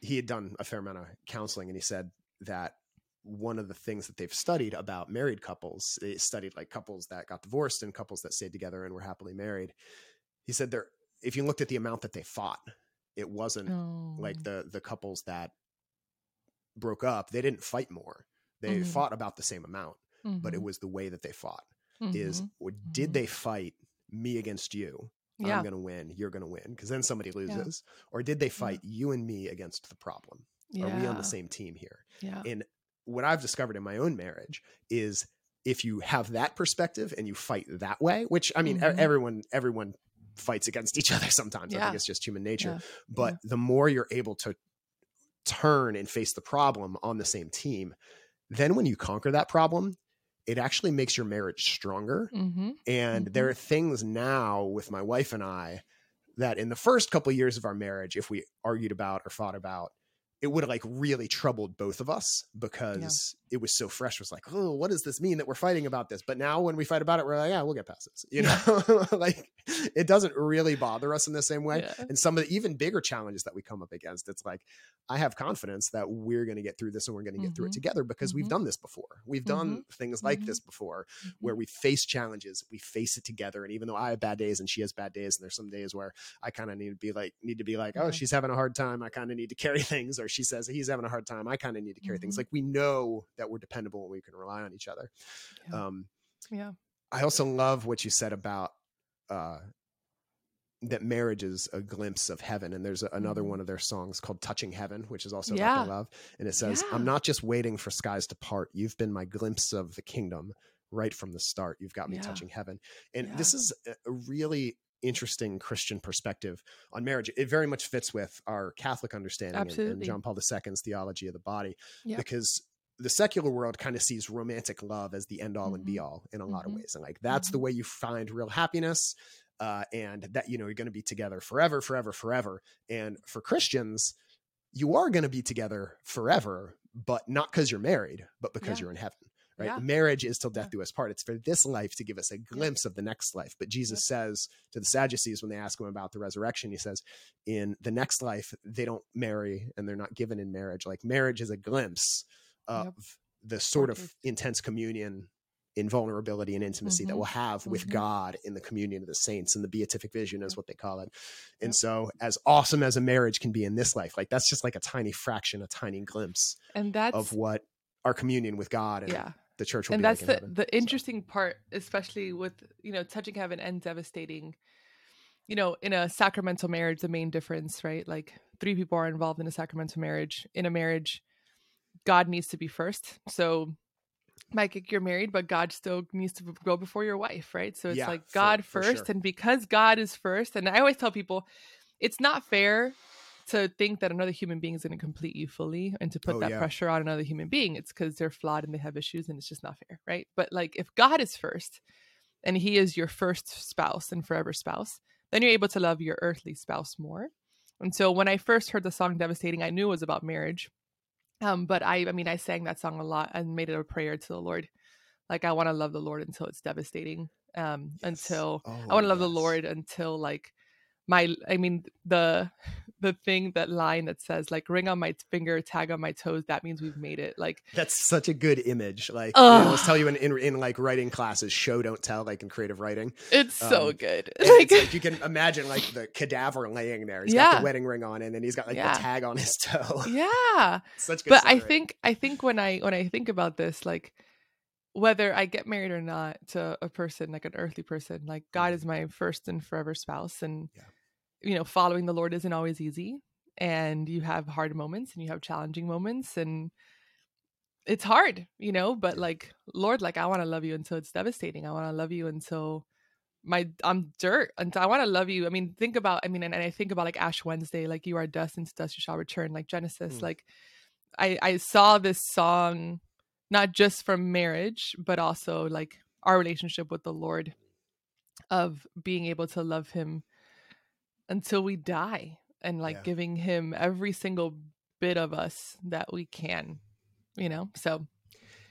he had done a fair amount of counseling and he said that one of the things that they've studied about married couples they studied like couples that got divorced and couples that stayed together and were happily married he said there if you looked at the amount that they fought it wasn't like Oh. the the couples that broke up they didn't fight more they Mhm. fought about the same amount but it Mhm. was the way that they fought is Mhm. or did Mhm. they fight me against you yeah. i'm going to win you're going to win because then somebody loses or did they fight you and me against the problem yeah. are we on the same team here Yeah. and what i've discovered in my own marriage is if you have that perspective and you fight that way which i mean Mhm. everyone everyone fights against each other sometimes i Yeah. think it's just human nature Yeah. but the more you're able to turn and face the problem on the same team then when you conquer that problem it actually makes your marriage stronger Mm-hmm. and Mhm. there are things now with my wife and I that in the first couple years of our marriage, if we argued about or fought about, it would have like really troubled both of us because it was so fresh. It was like, oh, what does this mean that we're fighting about this? But now when we fight about it, we're like, yeah, we'll get past this. You know, like it doesn't really bother us in the same way. Yeah. And some of the even bigger challenges that we come up against, it's like, I have confidence that we're going to get through this and we're going to get through it Mhm. together because we've Mhm. done this before. We've done things like this before Mm-hmm. where we face challenges, we face it together. And even though I have bad days and she has bad days, and there's some days where I kind of need to be like, need to be like, oh, she's having a hard time. I kind of need to carry things. Or she says he's having a hard time. I kind of need to carry things. Like we know that we're dependable and we can rely on each other. Yeah. Um, yeah. I also love what you said about uh, that marriage is a glimpse of heaven. And there's a, another Mhm. one of their songs called Touching Heaven, which is also Yeah. about love. And it says, I'm not just waiting for skies to part. You've been my glimpse of the kingdom right from the start. You've got me Yeah. touching heaven. And Yeah. this is a- really interesting Christian perspective on marriage. It very much fits with our Catholic understanding and, and John Paul II's theology of the body Yeah. because the secular world kind of sees romantic love as the end all and be all in a lot of Mhm. ways. And like, that's the way you find real happiness. Uh, and that, you know, you're going to be together forever, forever, forever. And for Christians, you are going to be together forever, but not because you're married, but because Yeah. you're in heaven. Right. Yeah. Marriage is till death Yeah. do us part. It's for this life to give us a glimpse of the next life. But Jesus says to the Sadducees when they ask him about the resurrection, he says, in the next life, they don't marry and they're not given in marriage. Like marriage is a glimpse of Yep. the sort of intense communion in vulnerability and intimacy that Mhm. we'll have with Mhm. God in the communion of the saints and the beatific vision is what they call it. And so as awesome as a marriage can be in this life, like that's just like a tiny fraction, a tiny glimpse And that's of what our communion with God and yeah. the church will and be that's like the heaven. the So, interesting part especially with you know touching heaven and devastating you know in a sacramental marriage the main difference right like three people are involved in a sacramental marriage in a marriage god needs to be first so Mike, you're married, but God still needs to go before your wife, right? So it's Yeah, like God for first, sure. and because God is first, and I always tell people, it's not fair to think that another human being is going to complete you fully and to put Oh, that yeah. pressure on another human being. It's because they're flawed and they have issues, and it's just not fair, right? But like if God is first, and He is your first spouse and forever spouse, then you're able to love your earthly spouse more. And so when I first heard the song "Devastating," I knew it was about marriage. Um, but I, I mean, I sang that song a lot and made it a prayer to the Lord. Like I want to love the Lord until it's devastating. Um, Yes. until I Oh, want to love the. Lord until like my, I mean, the the thing that line that says like ring on my finger, tag on my toes. That means we've made it. Like That's such a good image. Like I always Ugh. tell you in, in in like writing classes, show don't tell, like in creative writing. it's so Um, good. Like, it's like you can imagine like the cadaver laying there. He's got Yeah. the wedding ring on, and then he's got like Yeah. the tag on his toe. yeah. Such good. but I think I think when I when I think about this, like whether I get married or not to a person like an earthly person, like God is my first and forever spouse, and Yeah. You know, following the Lord isn't always easy, and you have hard moments and you have challenging moments, and it's hard, you know. But like Lord, like I want to love you until it's devastating. I want to love you until my I'm dirt and I want to love you. I mean, think about I mean, and, and, I think about like Ash Wednesday, like you are dust and to dust you shall return, like Genesis. Mm. Like I I saw this song not just from marriage, but also like our relationship with the Lord of being able to love him until we die and like yeah. giving him every single bit of us that we can, you know? So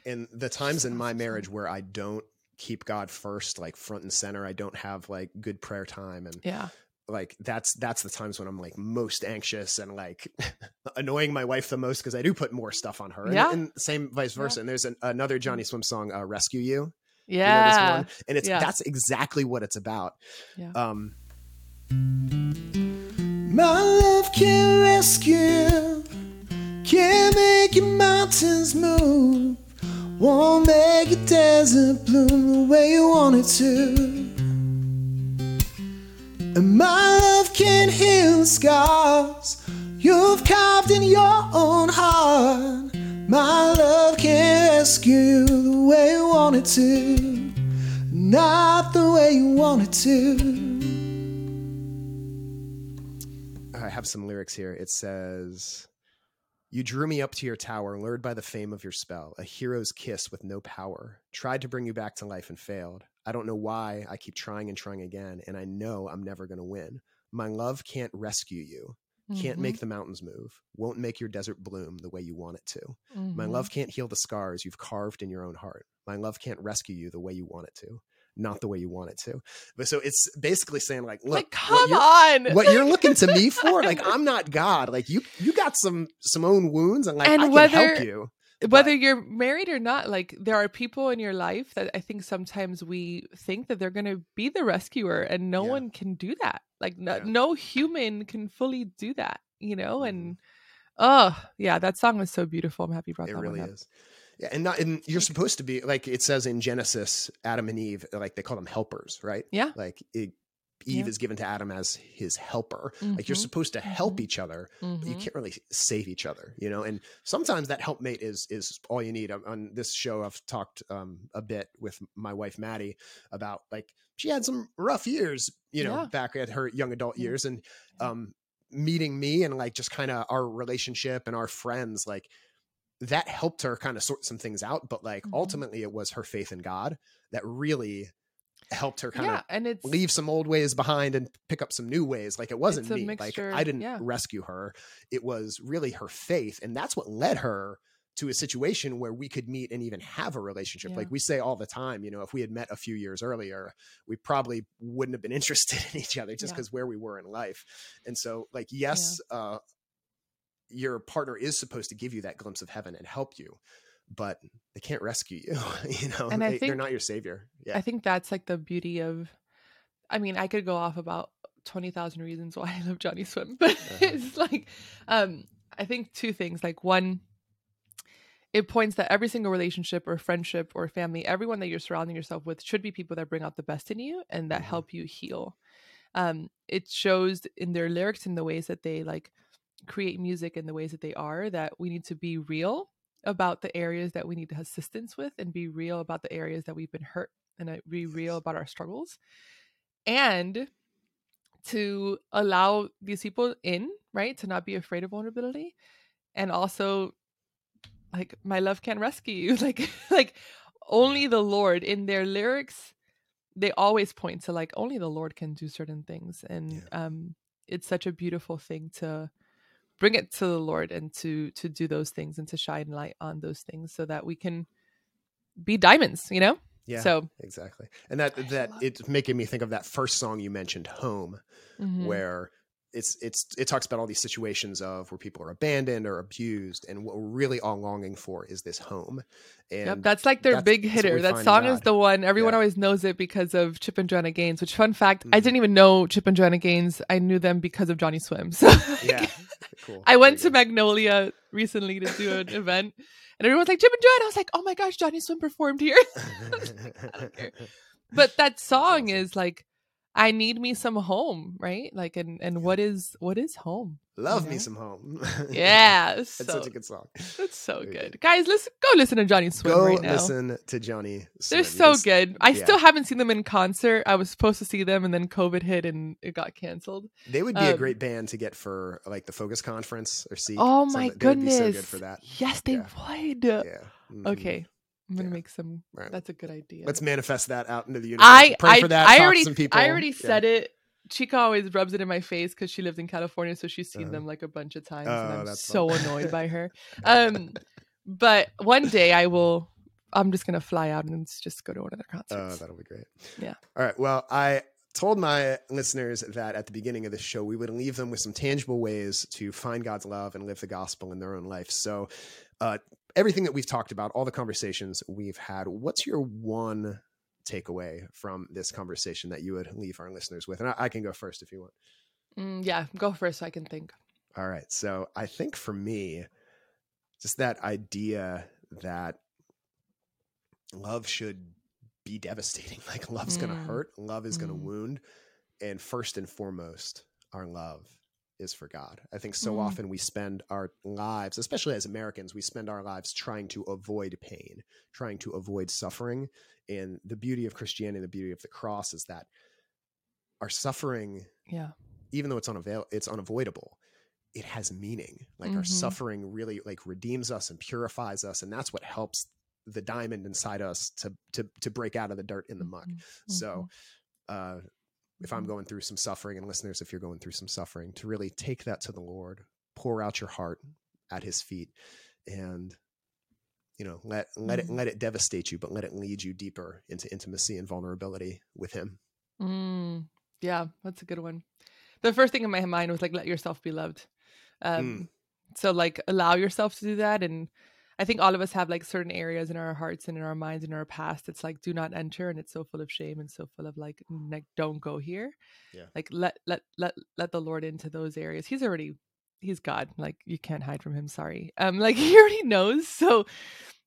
and the times in my marriage where I don't keep God first, like front and center. I don't have like good prayer time and yeah. Like that's that's the times when I'm like most anxious and like annoying my wife the most because I do put more stuff on her. Yeah. And, and same vice versa. Yeah. And there's an, another Johnnyswim song, uh, "Rescue You." Yeah. You know and it's yeah. that's exactly what it's about. Yeah. Um. My love can rescue, can make your mountains move. Won't make a desert bloom the way you want it to. And my love can heal scars you've carved in your own heart. My love can rescue you the way you want it to, not the way you want it to. Have some lyrics here. It says, you drew me up to your tower, lured by the fame of your spell, a hero's kiss with no power. Tried to bring you back to life and failed. I don't know why I keep trying and trying again, and I know I'm never going to win. My love can't rescue you, can't mm-hmm. make the mountains move, won't make your desert bloom the way you want it to. Mm-hmm. My love can't heal the scars you've carved in your own heart. My love can't rescue you the way you want it to not the way you want it to. But so it's basically saying like, look, like, come what on, what you're looking to me for, like I'm not God. Like you, you got some some own wounds, and like and I whether, can help you. Whether but, you're married or not, like there are people in your life that I think sometimes we think that they're going to be the rescuer, and no yeah. one can do that. Like no, yeah. no human can fully do that, you know. Mm-hmm. And oh yeah, that song was so beautiful. I'm happy you brought it that really one up. is. Yeah, and not and you're supposed to be like it says in Genesis, Adam and Eve, like they call them helpers, right? Yeah. Like it, Eve yeah. is given to Adam as his helper. Mm-hmm. Like you're mm-hmm. supposed to help mm-hmm. each other. Mm-hmm. You can't really save each other, you know. And sometimes that helpmate is is all you need. On, on this show, I've talked um, a bit with my wife Maddie about like she had some rough years, you know, yeah. back at her young adult years, and um, meeting me and like just kind of our relationship and our friends, like that helped her kind of sort some things out but like mm-hmm. ultimately it was her faith in god that really helped her kind yeah, of and it's, leave some old ways behind and pick up some new ways like it wasn't me mixture, like i didn't yeah. rescue her it was really her faith and that's what led her to a situation where we could meet and even have a relationship. Yeah. Like we say all the time, you know, if we had met a few years earlier, we probably wouldn't have been interested in each other just because where we were in life. And so, like, yes, uh, your partner is supposed to give you that glimpse of heaven and help you but they can't rescue you you know and I they, think, they're not your savior yeah i think that's like the beauty of i mean i could go off about 20,000 reasons why i love Johnnyswim but uh-huh. it's like um i think two things like one it points that every single relationship or friendship or family everyone that you're surrounding yourself with should be people that bring out the best in you and that mm-hmm. help you heal um it shows in their lyrics in the ways that they like create music in the ways that they are that we need to be real about the areas that we need assistance with and be real about the areas that we've been hurt and uh, be real about our struggles. And to allow these people in right to not be afraid of vulnerability and also like my love can rescue you. Like like only the lord in their lyrics they always point to like only the lord can do certain things. And yeah. um it's such a beautiful thing to bring it to the lord and to to do those things and to shine light on those things so that we can be diamonds you know yeah so exactly and that that it's making me think of that first song you mentioned home mm-hmm. where it's it's it talks about all these situations of where people are abandoned or abused and what we're really all longing for is this home. And yep, that's like their big hitter. That song is the one everyone yeah. always knows it because of chip and joanna gaines which fun fact mm-hmm. i didn't even know chip and joanna gaines. I knew them because of Johnnyswim. So yeah. Cool. I went to magnolia recently to do an event and everyone's like chip and joanna? I was like oh my gosh Johnnyswim performed here. Like, but that song awesome. is like I need me some home, right? Like, and and what is what is home? Love know? me some home. Yeah, That's so such a good song. that's so good. good. Guys, listen, go listen to Johnnyswim Go right now. listen to Johnny. They're so Just- good. I yeah. still haven't seen them in concert. I was supposed to see them, and then COVID hit, and it got canceled. They would be a Um, great band to get for like the Focus Conference or see. Oh my They would be goodness! so good for that. Yes, they Yeah. would. Yeah. Mhm. Okay, I'm gonna Yeah. make some. Right. That's a good idea. Let's manifest that out into the universe. I Pray I for that. I talk already to some people. I already Yeah. said it. Chica always rubs it in my face because she lives in California, so she's seen Uh-huh. them like a bunch of times, Oh, and I'm so fun. annoyed by her. Um, but one day I will. I'm just gonna fly out and just go to one of their concerts. Oh, that'll be great. Yeah. All right. Well, I told my listeners that at the beginning of the show, we would leave them with some tangible ways to find God's love and live the gospel in their own life. So, uh, everything that we've talked about, all the conversations we've had, what's your one takeaway from this conversation that you would leave our listeners with? And I, I can go first if you want. Mm, yeah, go first so I can think. All right. So I think for me, just that idea that love should be devastating. Like love's going Mm. to hurt, love is going to Mm. wound. And first and foremost, our love is for God. I think so Mm. often we spend our lives, especially as Americans, we spend our lives trying to avoid pain, trying to avoid suffering. And the beauty of Christianity, the beauty of the cross is that our suffering Yeah. even though it's unavail it's unavoidable it has meaning like our Mhm. suffering really like redeems us and purifies us and that's what helps the diamond inside us to to to break out of the dirt in the muck Mhm. so uh if i'm going through some suffering and listeners if you're going through some suffering to really take that to the lord pour out your heart at his feet and you know let let Mhm. it let it devastate you but let it lead you deeper into intimacy and vulnerability with him Mm, yeah, that's a good one. The first thing in my mind was like, let yourself be loved. Um, Mm. So, like, allow yourself to do that. And I think all of us have like certain areas in our hearts and in our minds and in our past. It's like, do not enter. And it's so full of shame and so full of like, like don't go here. Yeah. Like, let, let, let, let the Lord into those areas. He's already, he's God. Like, you can't hide from him. Sorry. Um, like, he already knows. So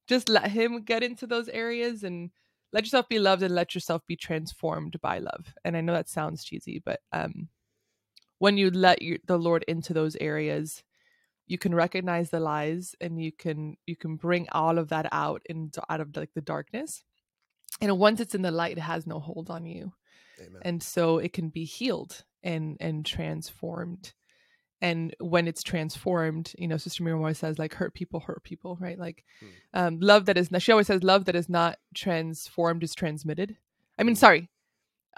just let him get into those areas and, let yourself be loved and let yourself be transformed by love. And I know that sounds cheesy, but um, when you let your, the Lord into those areas, you can recognize the lies and you can you can bring all of that out into out of like the darkness. And once it's in the light, it has no hold on you, amen and so it can be healed and and transformed. And when it's transformed, you know, Sister Miriam always says, like, hurt people hurt people, right? Like, Hmm. um, love that is not, she always says, love that is not transformed is transmitted. I mean, Hmm. sorry,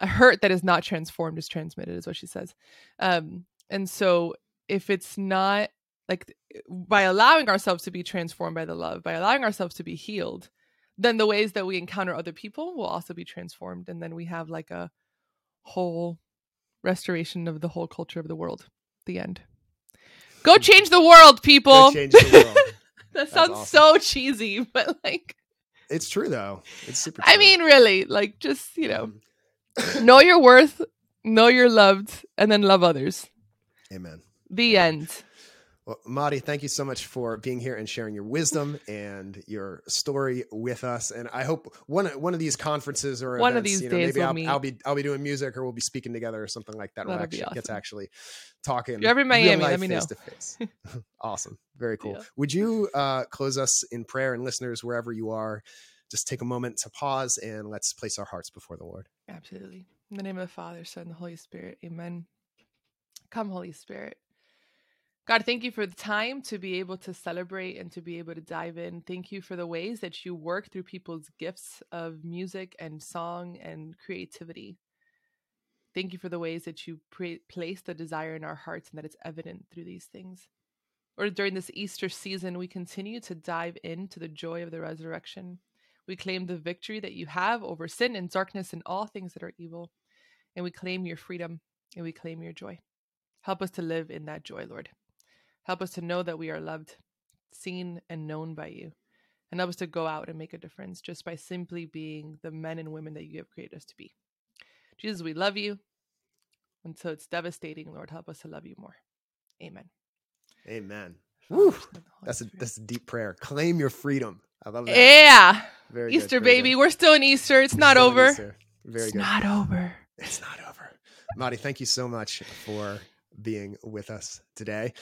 a hurt that is not transformed is transmitted, is what she says. Um, and so if it's not like by allowing ourselves to be transformed by the love, by allowing ourselves to be healed, then the ways that we encounter other people will also be transformed. And then we have like a whole restoration of the whole culture of the world. The end. Go change the world, people. The world. that sounds awesome. so cheesy, but like, It's true though. It's super. I mean, really, like, just, you know, Mhm. know your worth, know you're loved, and then love others. Amen. The end. Well, Mari, thank you so much for being here and sharing your wisdom and your story with us. And I hope one one of these conferences or One of these you know, days maybe we'll I'll, meet. I'll be I'll be doing music or we'll be speaking together or something like that. We'll That'd be actually get to actually talking. you're ever in Miami, let me know. face to face. Awesome, very cool. Yeah. Would you uh, close us in prayer and listeners wherever you are? Just take a moment to pause and let's place our hearts before the Lord. Absolutely. In the name of the Father, Son, and the Holy Spirit. Amen. Come, Holy Spirit. God, thank you for the time to be able to celebrate and to be able to dive in. Thank you for the ways that you work through people's gifts of music and song and creativity. Thank you for the ways that you pre- place the desire in our hearts and that it's evident through these things. Or during this Easter season, we continue to dive into the joy of the resurrection. We claim the victory that you have over sin and darkness and all things that are evil. And we claim your freedom and we claim your joy. Help us to live in that joy, Lord. Help us to know that we are loved, seen, and known by you. And help us to go out and make a difference just by simply being the men and women that you have created us to be. Jesus, we love you. And so it's devastating, Lord, help us to love you more. Amen. Amen. Woo, Son, and Holy that's a that's a deep prayer. Claim your freedom. I love that. yeah. Very good, Easter, very baby. good. We're still in Easter. It's not Still in over. Easter. Very it's good. not over. It's not over. Mari, thank you so much for being with us today.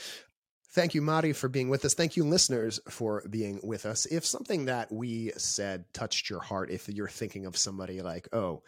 Thank you, Mari, for being with us. Thank you, listeners, for being with us. If something that we said touched your heart, if you're thinking of somebody like, oh,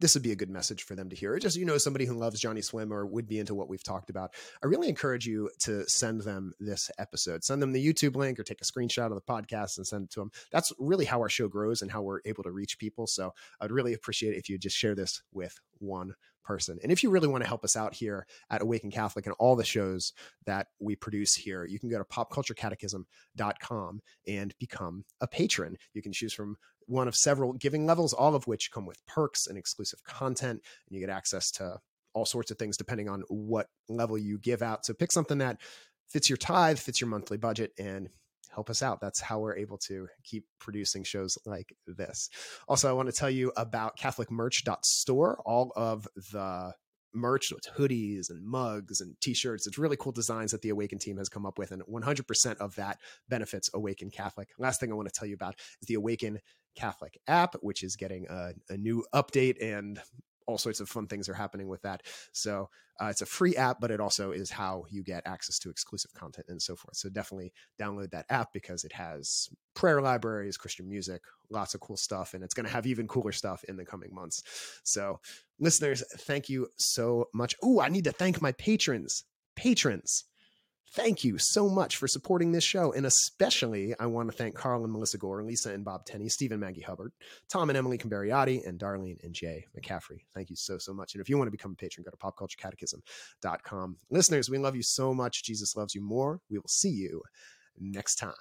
this would be a good message for them to hear. Or just, you know, somebody who loves Johnnyswim or would be into what we've talked about. I really encourage you to send them this episode. Send them the YouTube link or take a screenshot of the podcast and send it to them. That's really how our show grows and how we're able to reach people. So I'd really appreciate it if you just share this with one person. And if you really want to help us out here at Awaken Catholic and all the shows that we produce here, you can go to popculturecatechism.com and become a patron. You can choose from one of several giving levels, all of which come with perks and exclusive content, and you get access to all sorts of things depending on what level you give out. So pick something that fits your tithe, fits your monthly budget, and help us out. That's how we're able to keep producing shows like this. Also, I want to tell you about CatholicMerch.store. All of the merch with hoodies and mugs and t-shirts it's really cool designs that the awaken team has come up with and 100% of that benefits awaken catholic last thing i want to tell you about is the awaken catholic app which is getting a, a new update and all sorts of fun things are happening with that. So uh, it's a free app, but it also is how you get access to exclusive content and so forth. So definitely download that app because it has prayer libraries, Christian music, lots of cool stuff, and it's going to have even cooler stuff in the coming months. So listeners, thank you so much. Oh, I need to thank my patrons. Patrons thank you so much for supporting this show. And especially, I want to thank Carl and Melissa Gore, Lisa and Bob Tenney, Stephen Maggie Hubbard, Tom and Emily Cambariati, and Darlene and Jay McCaffrey. Thank you so, so much. And if you want to become a patron, go to popculturecatechism.com. Listeners, we love you so much. Jesus loves you more. We will see you next time.